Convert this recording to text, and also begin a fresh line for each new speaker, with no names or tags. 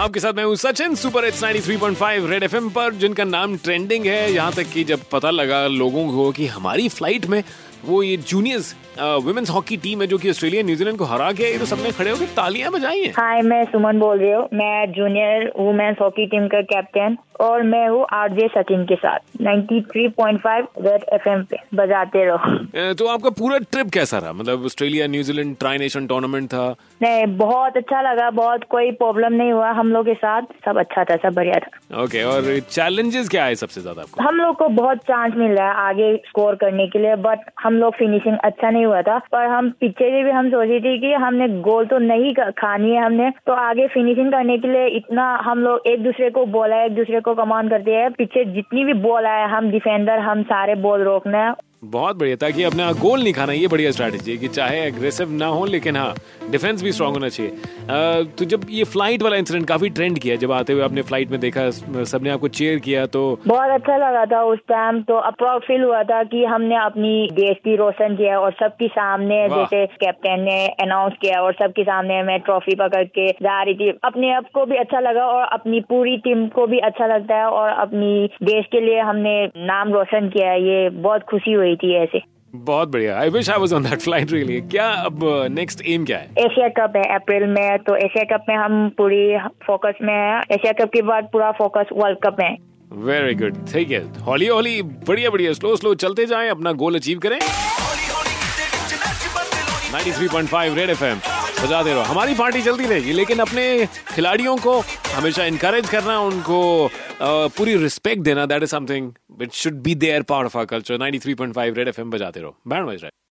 आपके साथ मैं हूँ Sachin super it's 93.5 Red FM पर जिनका नाम ट्रेंडिंग है। यहाँ तक कि जब पता लगा लोगों को कि हमारी फ़्लाइट में वो ये जूनियर्स वुमेन्स हॉकी टीम है जो कि ऑस्ट्रेलिया न्यूजीलैंड को हरा के तो सबने खड़े होकर तालियाँ बजाई हैं।
हाय मैं सुमन बोल रही हूँ। मैं जूनियर वुमेन्स हॉकी टीम का कैप्टन और मैं हूँ आरजे सचिन के साथ। 93.5 रेड एफएम पे बजाते रहो।
अ, तो आपका पूरा ट्रिप कैसा रहा? मतलब Australia New Zealand tri nation tournament था।
नहीं बहुत अच्छा लगा बहुत कोई प्रॉब्लम नहीं हुआ। हम लोग के साथ सब अच्छा था सब बढ़िया था।
ओके okay, और चैलेंजेस क्या है सबसे ज़्यादा आपको?
हम लोग को बहुत चांस मिल रहा है आगे स्कोर करने के लिए बट हम लोग फिनिशिंग अच्छा नहीं हुआ था। पर हम पीछे से भी हम सोचे थे कि हमने गोल तो नहीं खानी है हमने तो आगे फिनिशिंग करने के लिए इतना हम लोग एक दूसरे को बोला है एक दूसरे को कमांड करते हैं। पीछे जितनी भी बॉल आए हम डिफेंडर हम सारे बॉल रोकना है।
बहुत बढ़िया ताकि अपना गोल नहीं खाना ये बढ़िया स्ट्रैटेजी है कि चाहे एग्रेसिव ना हो लेकिन हाँ डिफेंस भी स्ट्रांग होना चाहिए। तो जब ये फ़्लाइट वाला इंसिडेंट काफ़ी ट्रेंड किया जब आते हुए आपने फ़्लाइट में देखा सबने आपको चेयर किया तो
बहुत अच्छा लगा था उस टाइम तो अप्राउड फील हुआ था कि हमने अपनी देश की रोशन किया और सबके सामने जैसे कैप्टन ने अनाउंस किया और सबके सामने मैं ट्रॉफी पकड़ के जा रही थी। अपने आप को भी अच्छा लगा और अपनी पूरी टीम को भी अच्छा लगता है और अपनी देश के लिए हमने नाम रोशन किया है ये बहुत खुशी हुई। थी ऐसे।
बहुत बढ़िया। I wish I was on that flight really क्या अब नेक्स्ट एम क्या है?
एशिया कप है अप्रैल में तो एशिया कप में हम पूरी फोकस में है। एशिया कप के बाद पूरा फोकस वर्ल्ड कप में
वेरी गुड ठीक है। हॉली हॉली बढ़िया बढ़िया। स्लो स्लो चलते जाएँ अपना गोल अचीव करें। 93.5 रेड एफएम बजाते रहो हमारी पार्टी जल्दी रहेगी, लेकिन अपने खिलाड़ियों को हमेशा इनकरेज करना, उनको पूरी रिस्पेक्ट देना that is something which should be there part of our culture 93.5 Red FM बजाते रहो। बैंड बज रहा है।